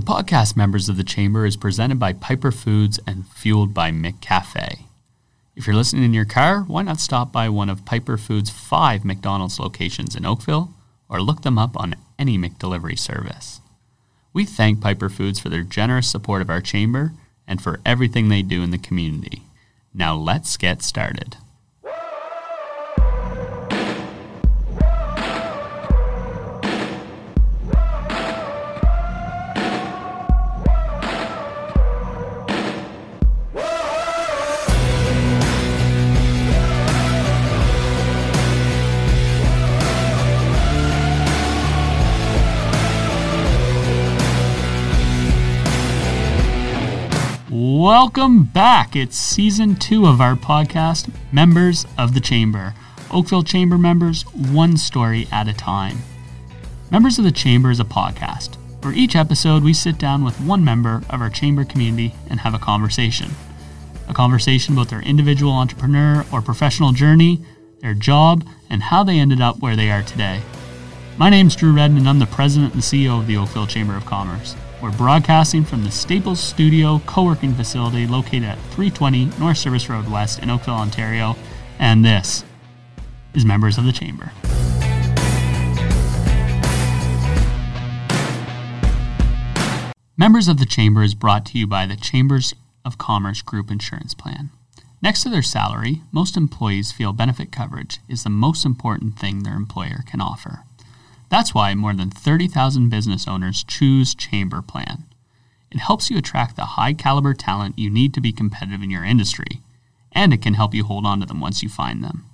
The podcast Members of the Chamber is presented by Piper Foods and fueled by McCafe. If you're listening in your car, why not stop by one of Piper Foods' five McDonald's locations in Oakville or look them up on any McDelivery service. We thank Piper Foods for their generous support of our chamber and for everything they do in the community. Now let's get started. Welcome back. It's season two of our podcast, Members of the Chamber. Oakville Chamber members, one story at a time. Members of the Chamber is a podcast where each episode we sit down with one member of our chamber community and have a conversation. A conversation about their individual entrepreneur or professional journey, their job, and how they ended up where they are today. My name is Drew Redden, and I'm the president and CEO of the Oakville Chamber of Commerce. We're broadcasting from the Staples Studio co working facility located at 320 North Service Road West in Oakville, Ontario. And this is Members of the Chamber. Members of the Chamber is brought to you by the Chambers of Commerce Group Insurance Plan. Next to their salary, most employees feel benefit coverage is the most important thing their employer can offer. That's why more than 30,000 business owners choose Chamber Plan. It helps you attract the high caliber talent you need to be competitive in your industry, and it can help you hold on to them once you find them.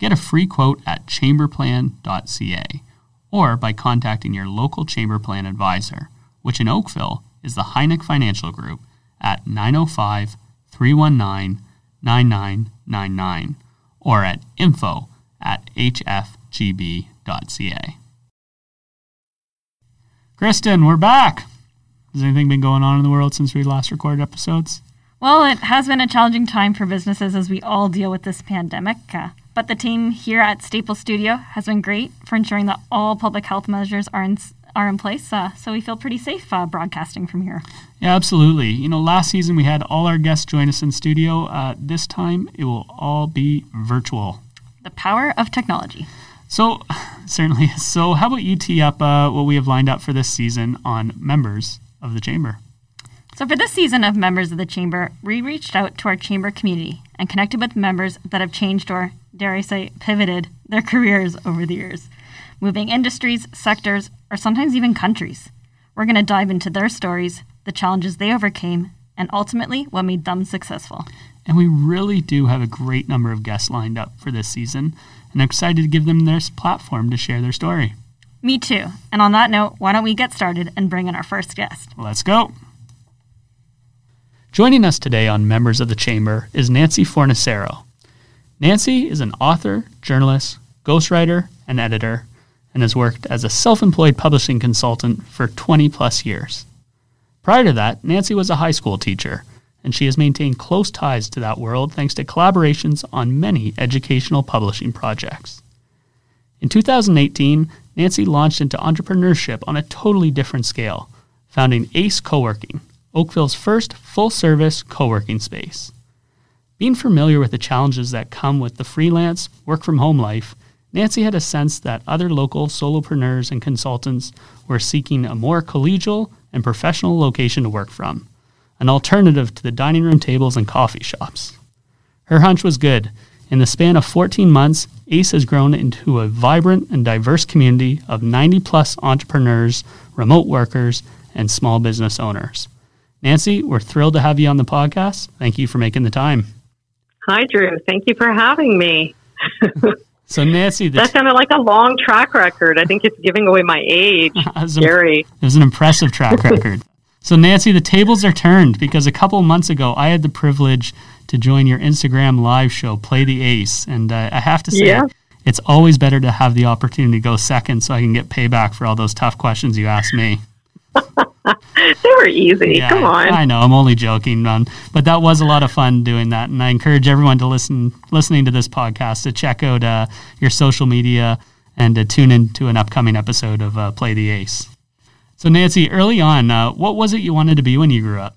Get a free quote at chamberplan.ca or by contacting your local Chamber Plan advisor, which in Oakville is the Heineck Financial Group at 905 319 9999 or at info at hfgb.ca. Kristen, we're back. Has anything been going on in the world since we last recorded episodes? Well, it has been a challenging time for businesses as we all deal with this pandemic. Uh, but the team here at Staples Studio has been great for ensuring that all public health measures are in, are in place. Uh, so we feel pretty safe uh, broadcasting from here. Yeah, absolutely. You know, last season we had all our guests join us in studio. Uh, this time it will all be virtual. The power of technology. So, certainly. So, how about you tee up uh, what we have lined up for this season on members of the Chamber? So, for this season of Members of the Chamber, we reached out to our Chamber community and connected with members that have changed or, dare I say, pivoted their careers over the years, moving industries, sectors, or sometimes even countries. We're going to dive into their stories, the challenges they overcame, and ultimately what made them successful. And we really do have a great number of guests lined up for this season and I'm excited to give them this platform to share their story. Me too. And on that note, why don't we get started and bring in our first guest? Let's go. Joining us today on Members of the Chamber is Nancy Fornicero. Nancy is an author, journalist, ghostwriter, and editor, and has worked as a self employed publishing consultant for 20 plus years. Prior to that, Nancy was a high school teacher and she has maintained close ties to that world thanks to collaborations on many educational publishing projects. In 2018, Nancy launched into entrepreneurship on a totally different scale, founding ACE Co-working, Oakville's first full-service co-working space. Being familiar with the challenges that come with the freelance, work-from-home life, Nancy had a sense that other local solopreneurs and consultants were seeking a more collegial and professional location to work from an alternative to the dining room tables and coffee shops. Her hunch was good. In the span of 14 months, ACE has grown into a vibrant and diverse community of 90 plus entrepreneurs, remote workers, and small business owners. Nancy, we're thrilled to have you on the podcast. Thank you for making the time. Hi, Drew. Thank you for having me. so, Nancy, that sounded like a long track record. I think it's giving away my age. Gary. It was an impressive track record. So, Nancy, the tables are turned because a couple months ago I had the privilege to join your Instagram live show, Play the Ace. And uh, I have to say, yeah. it's always better to have the opportunity to go second so I can get payback for all those tough questions you asked me. they were easy. Yeah, Come on. I know. I'm only joking, man. But that was a lot of fun doing that, and I encourage everyone to listen, listening to this podcast, to check out uh, your social media and to tune in to an upcoming episode of uh, Play the Ace. So, Nancy, early on, uh, what was it you wanted to be when you grew up?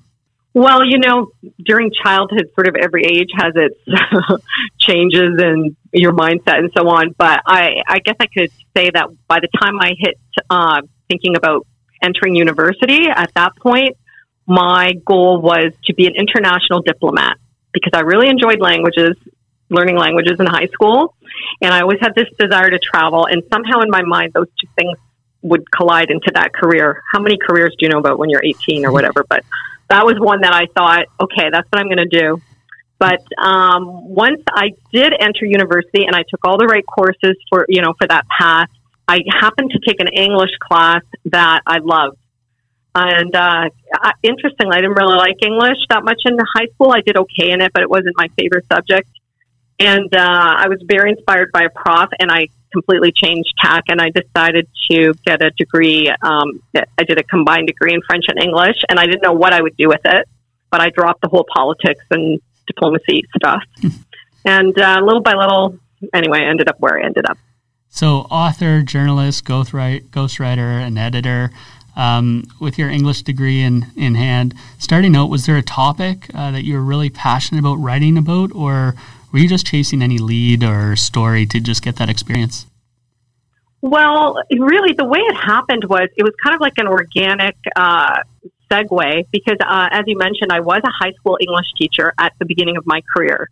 Well, you know, during childhood, sort of every age has its changes and your mindset and so on. But I, I guess I could say that by the time I hit uh, thinking about entering university, at that point, my goal was to be an international diplomat because I really enjoyed languages, learning languages in high school. And I always had this desire to travel. And somehow in my mind, those two things would collide into that career. How many careers do you know about when you're 18 or whatever? But that was one that I thought, okay, that's what I'm going to do. But um, once I did enter university and I took all the right courses for, you know, for that path, I happened to take an English class that I loved. And uh, I, interestingly, I didn't really like English that much in high school. I did okay in it, but it wasn't my favorite subject. And uh, I was very inspired by a prof, and I completely changed tack and I decided to get a degree. Um, I did a combined degree in French and English, and I didn't know what I would do with it, but I dropped the whole politics and diplomacy stuff. and uh, little by little, anyway, I ended up where I ended up. So, author, journalist, ghostwriter, ghostwriter and editor. Um, with your English degree in, in hand, starting out, was there a topic uh, that you were really passionate about writing about, or were you just chasing any lead or story to just get that experience? Well, really, the way it happened was it was kind of like an organic uh, segue because, uh, as you mentioned, I was a high school English teacher at the beginning of my career.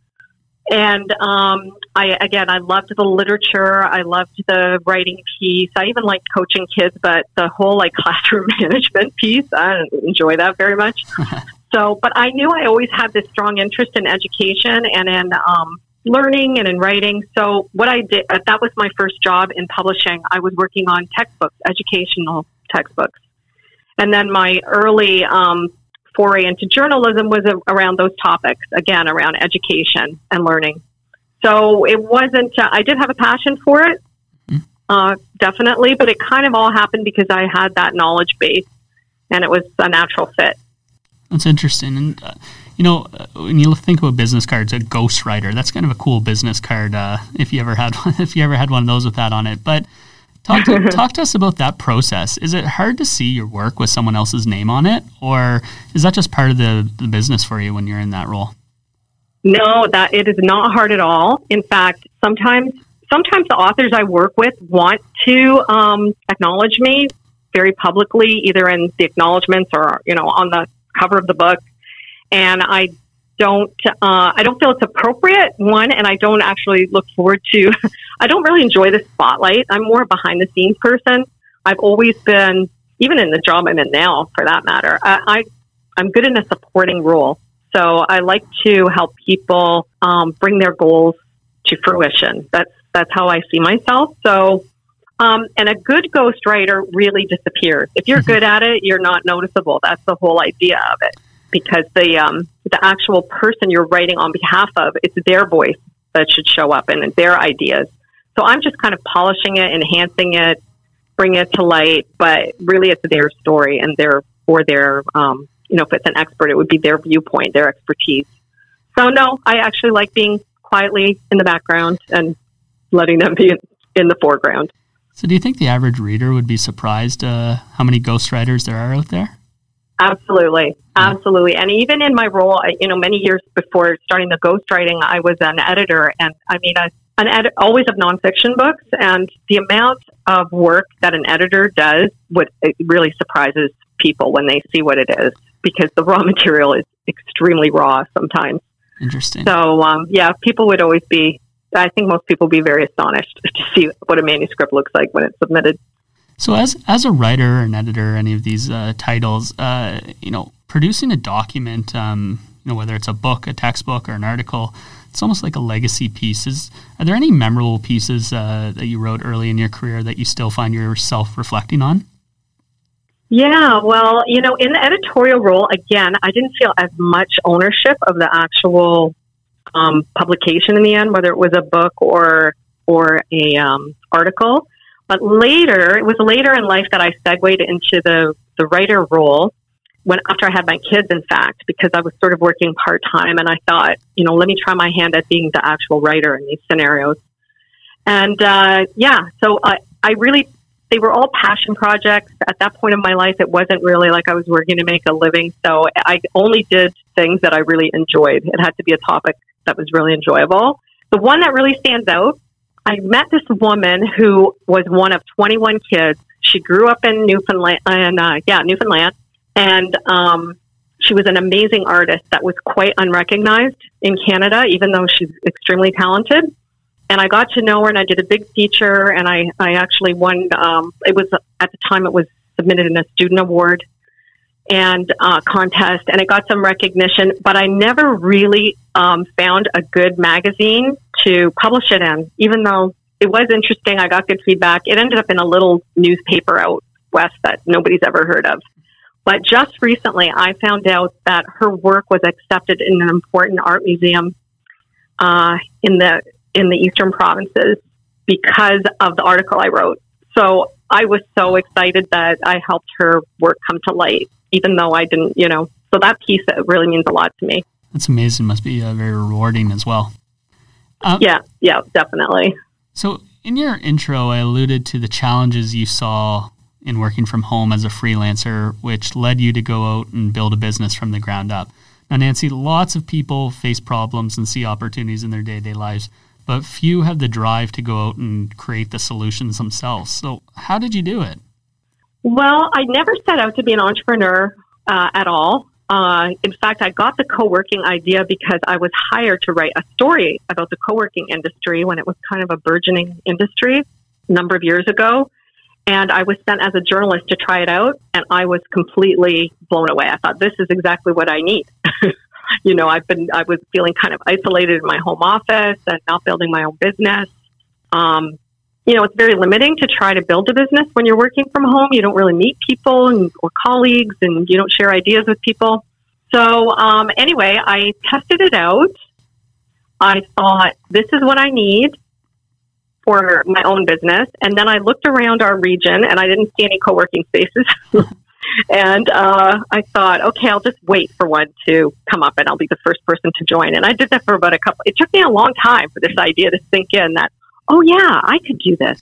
And um, I, again, I loved the literature. I loved the writing piece. I even liked coaching kids, but the whole like classroom management piece, I didn't enjoy that very much. So, but I knew I always had this strong interest in education and in um, learning and in writing. So, what I did, uh, that was my first job in publishing. I was working on textbooks, educational textbooks. And then my early um, foray into journalism was a, around those topics, again, around education and learning. So, it wasn't, uh, I did have a passion for it, mm-hmm. uh, definitely, but it kind of all happened because I had that knowledge base and it was a natural fit. That's interesting. And, uh, you know, uh, when you think about business cards, a ghostwriter, that's kind of a cool business card uh, if you ever had one, if you ever had one of those with that on it. But talk to, talk to us about that process. Is it hard to see your work with someone else's name on it? Or is that just part of the, the business for you when you're in that role? No, that it is not hard at all. In fact, sometimes sometimes the authors I work with want to um, acknowledge me very publicly, either in the acknowledgments or you know on the cover of the book, and I don't uh, I don't feel it's appropriate one, and I don't actually look forward to. I don't really enjoy the spotlight. I'm more a behind the scenes person. I've always been, even in the job I'm in now, for that matter. I, I I'm good in a supporting role, so I like to help people um, bring their goals to fruition. That's that's how I see myself. So um, and a good ghostwriter really disappears. If you're good at it, you're not noticeable. That's the whole idea of it. Because the um, the actual person you're writing on behalf of, it's their voice that should show up and their ideas. So I'm just kind of polishing it, enhancing it, bringing it to light. But really, it's their story and their or their um, you know, if it's an expert, it would be their viewpoint, their expertise. So no, I actually like being quietly in the background and letting them be in the foreground. So, do you think the average reader would be surprised uh, how many ghostwriters there are out there? Absolutely, absolutely. And even in my role, you know, many years before starting the ghostwriting, I was an editor, and I mean, a, an ed- always of nonfiction books, and the amount of work that an editor does would it really surprises people when they see what it is because the raw material is extremely raw sometimes. Interesting. So, um, yeah, people would always be I think most people will be very astonished to see what a manuscript looks like when it's submitted. So, as as a writer and editor, any of these uh, titles, uh, you know, producing a document, um, you know, whether it's a book, a textbook, or an article, it's almost like a legacy piece. Is, are there any memorable pieces uh, that you wrote early in your career that you still find yourself reflecting on? Yeah, well, you know, in the editorial role, again, I didn't feel as much ownership of the actual um, publication in the end, whether it was a book or or a um, article. But later, it was later in life that I segued into the the writer role. When after I had my kids, in fact, because I was sort of working part time, and I thought, you know, let me try my hand at being the actual writer in these scenarios. And uh, yeah, so I I really they were all passion projects. At that point in my life, it wasn't really like I was working to make a living. So I only did things that I really enjoyed. It had to be a topic that was really enjoyable. The one that really stands out, I met this woman who was one of 21 kids. She grew up in Newfoundland, and uh, yeah, Newfoundland, and um, she was an amazing artist that was quite unrecognized in Canada, even though she's extremely talented and I got to know her and I did a big feature and I, I actually won, um, it was at the time it was submitted in a student award and uh, contest and it got some recognition, but I never really um, found a good magazine to publish it in, even though it was interesting. I got good feedback. It ended up in a little newspaper out west that nobody's ever heard of. But just recently, I found out that her work was accepted in an important art museum uh, in the in the eastern provinces because of the article I wrote. So I was so excited that I helped her work come to light, even though I didn't, you know. So that piece really means a lot to me. That's amazing. Must be uh, very rewarding as well. Uh, yeah, yeah, definitely. So in your intro, I alluded to the challenges you saw in working from home as a freelancer, which led you to go out and build a business from the ground up. Now, Nancy, lots of people face problems and see opportunities in their day to day lives but few have the drive to go out and create the solutions themselves. So, how did you do it? Well, I never set out to be an entrepreneur uh, at all. Uh, in fact, I got the co working idea because I was hired to write a story about the co working industry when it was kind of a burgeoning industry a number of years ago. And I was sent as a journalist to try it out, and I was completely blown away. I thought, this is exactly what I need. you know, I've been, I was feeling kind of isolated in my home office and not building my own business. Um, you know, it's very limiting to try to build a business when you're working from home. You don't really meet people and, or colleagues and you don't share ideas with people. So, um, anyway, I tested it out. I thought, this is what I need for my own business. And then I looked around our region and I didn't see any co working spaces. And uh, I thought, okay, I'll just wait for one to come up and I'll be the first person to join. And I did that for about a couple, it took me a long time for this idea to sink in that, oh, yeah, I could do this.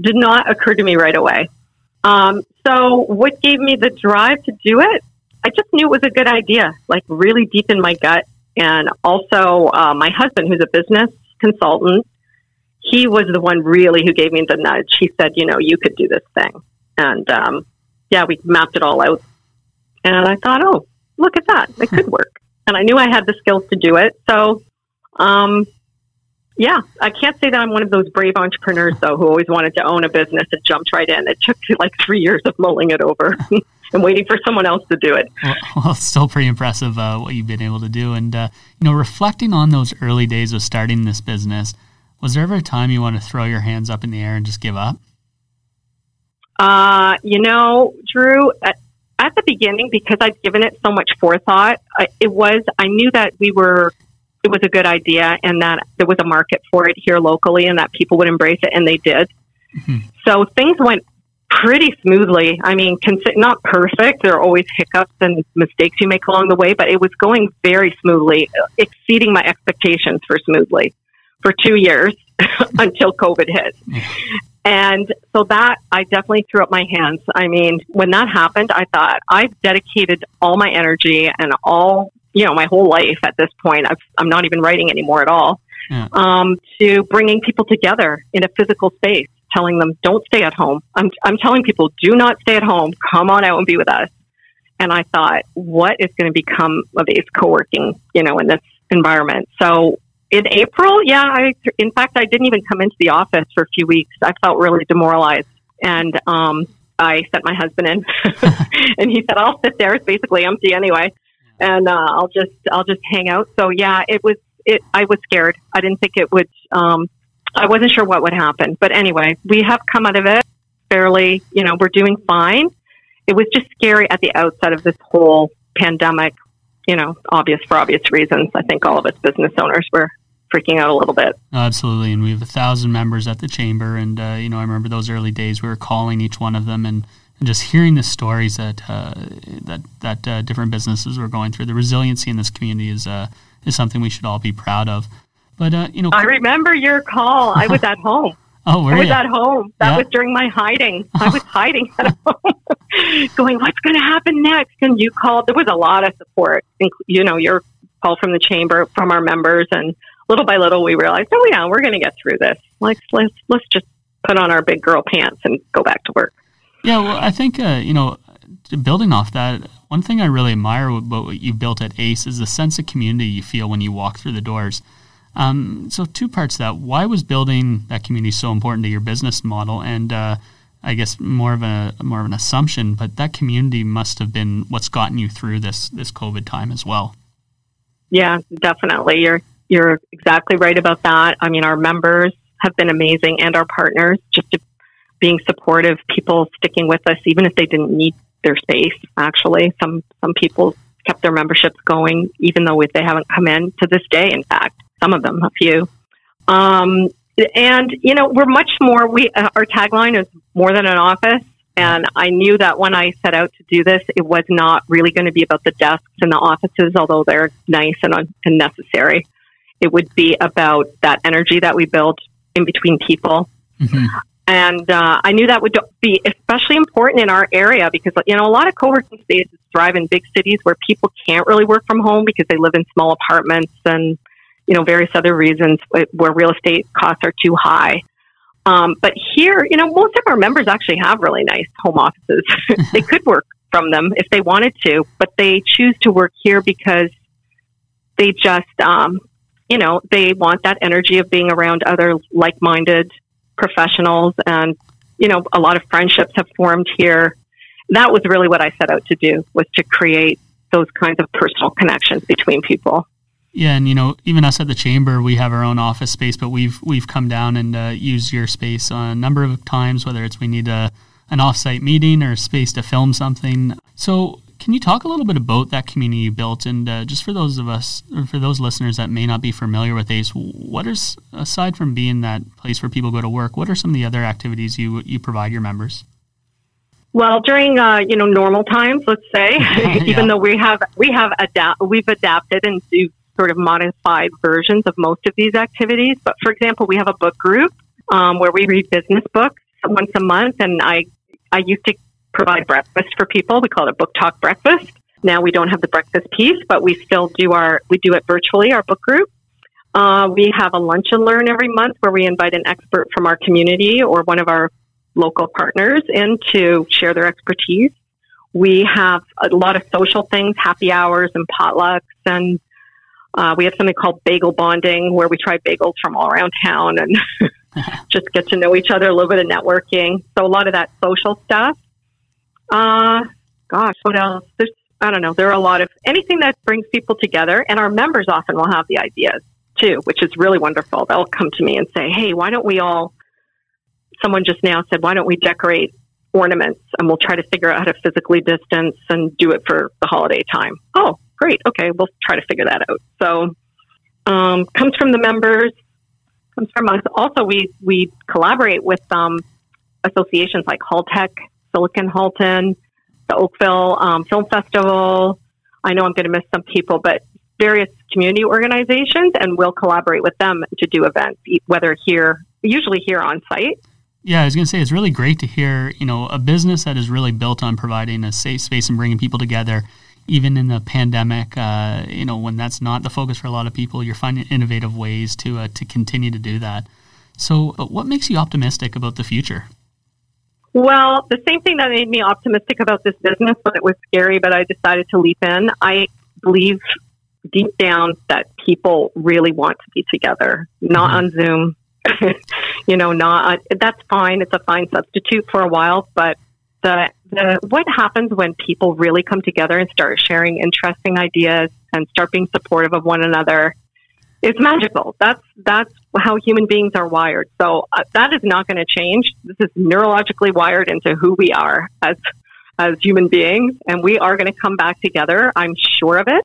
Did not occur to me right away. Um, so, what gave me the drive to do it? I just knew it was a good idea, like really deep in my gut. And also, uh, my husband, who's a business consultant, he was the one really who gave me the nudge. He said, you know, you could do this thing. And um, yeah, we mapped it all out. And I thought, oh, look at that. It could work. And I knew I had the skills to do it. So, um, yeah, I can't say that I'm one of those brave entrepreneurs, though, who always wanted to own a business and jumped right in. It took like three years of mulling it over and waiting for someone else to do it. Well, well it's still pretty impressive uh, what you've been able to do. And, uh, you know, reflecting on those early days of starting this business, was there ever a time you want to throw your hands up in the air and just give up? Uh, you know, Drew, at, at, the beginning, because I'd given it so much forethought, I, it was, I knew that we were, it was a good idea and that there was a market for it here locally and that people would embrace it, and they did. Mm-hmm. So things went pretty smoothly. I mean, cons- not perfect. There are always hiccups and mistakes you make along the way, but it was going very smoothly, exceeding my expectations for smoothly for two years until COVID hit. And so that I definitely threw up my hands. I mean, when that happened, I thought I've dedicated all my energy and all, you know, my whole life at this point. i am not even writing anymore at all. Yeah. Um, to bringing people together in a physical space, telling them, don't stay at home. I'm, I'm telling people, do not stay at home. Come on out and be with us. And I thought, what is going to become of Ace co-working, you know, in this environment? So in April, yeah, I, in fact, I didn't even come into the office for a few weeks. I felt really demoralized. And, um, I sent my husband in and he said, I'll sit there. It's basically empty anyway. And, uh, I'll just, I'll just hang out. So yeah, it was, it, I was scared. I didn't think it would, um, I wasn't sure what would happen. But anyway, we have come out of it fairly, you know, we're doing fine. It was just scary at the outset of this whole pandemic you know, obvious for obvious reasons. I think all of us business owners were freaking out a little bit. Absolutely, and we have a thousand members at the chamber, and uh, you know, I remember those early days. We were calling each one of them and. And just hearing the stories that uh, that that uh, different businesses were going through, the resiliency in this community is uh, is something we should all be proud of. But uh, you know, I remember your call. I was at home. Oh, were I was you? at home. That Yeah. was during my hiding. I was hiding at home, going, "What's going to happen next?" And you called. There was a lot of support. You know, your call from the chamber, from our members, and little by little, we realized, "Oh yeah, we're going to get through this. Let's let's let's just put on our big girl pants and go back to work." Yeah, well, I think uh, you know, building off that, one thing I really admire about what you built at Ace is the sense of community you feel when you walk through the doors. Um, so, two parts to that. Why was building that community so important to your business model? And uh, I guess more of a more of an assumption, but that community must have been what's gotten you through this this COVID time as well. Yeah, definitely. You're you're exactly right about that. I mean, our members have been amazing, and our partners just to being supportive. People sticking with us, even if they didn't need their space. Actually, some some people kept their memberships going, even though they haven't come in to this day. In fact, some of them, a few. Um, and you know, we're much more. We uh, our tagline is more than an office. And I knew that when I set out to do this, it was not really going to be about the desks and the offices, although they're nice and, and necessary. It would be about that energy that we build in between people. Mhm. And uh, I knew that would be especially important in our area because, you know, a lot of co-working spaces thrive in big cities where people can't really work from home because they live in small apartments and, you know, various other reasons where real estate costs are too high. Um, but here, you know, most of our members actually have really nice home offices. they could work from them if they wanted to, but they choose to work here because they just, um, you know, they want that energy of being around other like-minded professionals, and you know, a lot of friendships have formed here. That was really what I set out to do was to create those kinds of personal connections between people. Yeah, and you know, even us at the chamber, we have our own office space, but we've we've come down and uh, used your space a number of times, whether it's we need a an offsite meeting or a space to film something. So, can you talk a little bit about that community you built, and uh, just for those of us, or for those listeners that may not be familiar with ACE, what is aside from being that place where people go to work, what are some of the other activities you you provide your members? Well, during uh, you know normal times, let's say, Yeah. even though we have we have adapt we've adapted and do sort of modified versions of most of these activities. But for example, we have a book group um, where we read business books once a month, and I I used to provide breakfast for people. We call it a book talk breakfast. Now we don't have the breakfast piece, but we still do our we do it virtually. Our book group. Uh, we have a lunch and learn every month where we invite an expert from our community or one of our local partners in to share their expertise. We have a lot of social things, happy hours and potlucks, and uh, we have something called bagel bonding where we try bagels from all around town and just get to know each other, a little bit of networking. So a lot of that social stuff. Uh, gosh, what else? There's, I don't know. There are a lot of anything that brings people together, and our members often will have the ideas too, which is really wonderful. They'll come to me and say, "Hey, why don't we all?" Someone just now said, "Why don't we decorate ornaments?" And we'll try to figure out how to physically distance and do it for the holiday time. Oh, great. Okay, we'll try to figure that out. So, um, comes from the members, comes from us. Also, we we collaborate with um, associations like Haltech, Silicon Halton, the Oakville um, Film Festival. I know I'm going to miss some people, but various community organizations, and we'll collaborate with them to do events, whether here, usually here on site. Yeah, I was going to say it's really great to hear, you know, a business that is really built on providing a safe space and bringing people together, even in the pandemic. Uh, you know, when that's not the focus for a lot of people, you're finding innovative ways to uh, to continue to do that. So, uh, what makes you optimistic about the future? Well, the same thing that made me optimistic about this business when it was scary, but I decided to leap in. I believe deep down that people really want to be together, not mm-hmm. on Zoom. you know, not that's fine. It's a fine substitute for a while, but the the what happens when people really come together and start sharing interesting ideas and start being supportive of one another is magical. That's that's how human beings are wired. So uh, that is not going to change. This is neurologically wired into who we are as as human beings, and we are going to come back together. I'm sure of it.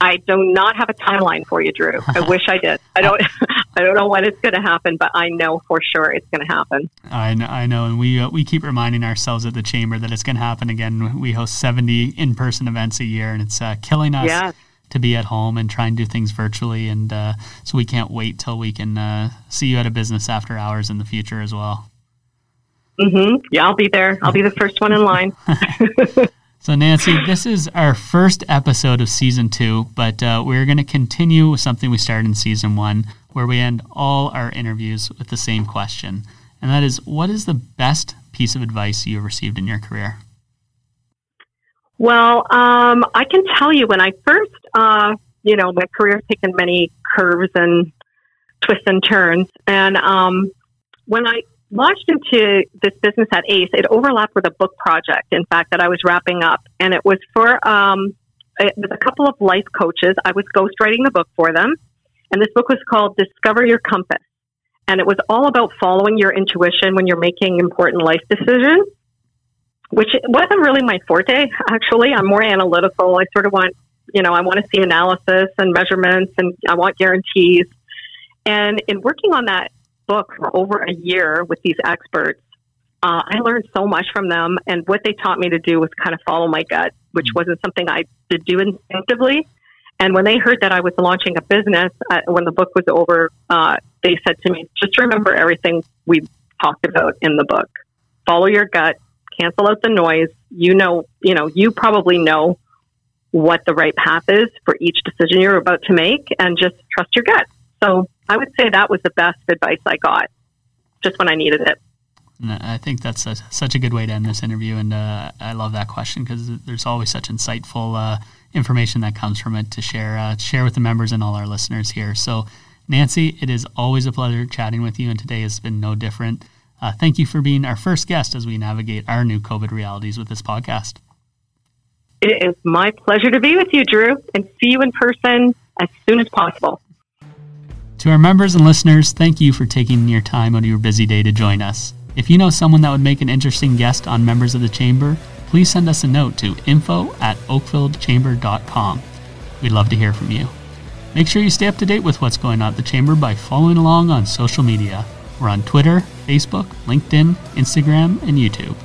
I do not have a timeline for you, Drew. I wish I did. I don't. I don't know when it's going to happen, but I know for sure it's going to happen. I know, I know, and we uh, we keep reminding ourselves at the chamber that it's going to happen again. We host 70 in-person events a year, and it's uh, killing us. Yeah. To be at home and try and do things virtually. And uh, so we can't wait till we can uh, see you at a business after hours in the future as well. Mm-hmm. Yeah, I'll be there. I'll be the first one in line. so, Nancy, this is our first episode of season two, but uh, we're going to continue with something we started in season one, where we end all our interviews with the same question. And that is what is the best piece of advice you've received in your career? Well, um, I can tell you when I first, uh, you know, my career has taken many curves and twists and turns. And um, when I launched into this business at ACE, it overlapped with a book project, in fact, that I was wrapping up. And it was for um, it was a couple of life coaches. I was ghostwriting the book for them. And this book was called Discover Your Compass. And it was all about following your intuition when you're making important life decisions which wasn't really my forte, actually. I'm more analytical. I sort of want, you know, I want to see analysis and measurements and I want guarantees. And in working on that book for over a year with these experts, uh, I learned so much from them. And what they taught me to do was kind of follow my gut, which mm-hmm. wasn't something I did do instinctively. And when they heard that I was launching a business, uh, when the book was over, uh, they said to me, just remember everything we talked about in the book. Follow your gut, cancel out the noise. You know, you know, you probably know what the right path is for each decision you're about to make and just trust your gut. So I would say that was the best advice I got just when I needed it. I think that's a, such a good way to end this interview, and uh, I love that question because there's always such insightful uh, information that comes from it to share uh, share with the members and all our listeners here. So, Nancy, it is always a pleasure chatting with you, and today has been no different. Uh, thank you for being our first guest as we navigate our new COVID realities with this podcast. It is my pleasure to be with you, Drew, and see you in person as soon as possible. To our members and listeners, thank you for taking your time out of your busy day to join us. If you know someone that would make an interesting guest on Members of the Chamber, please send us a note to info at oakvillechamber.com. We'd love to hear from you. Make sure you stay up to date with what's going on at the Chamber by following along on social media. We're on Twitter, Facebook, LinkedIn, Instagram, and YouTube.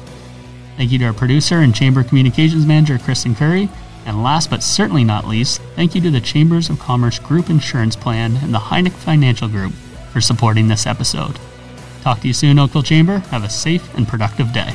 Thank you to our producer and Chamber Communications Manager, Kristen Curry. And last but certainly not least, thank you to the Chambers of Commerce Group Insurance Plan and the Heineck Financial Group for supporting this episode. Talk to you soon, Oakville Chamber. Have a safe and productive day.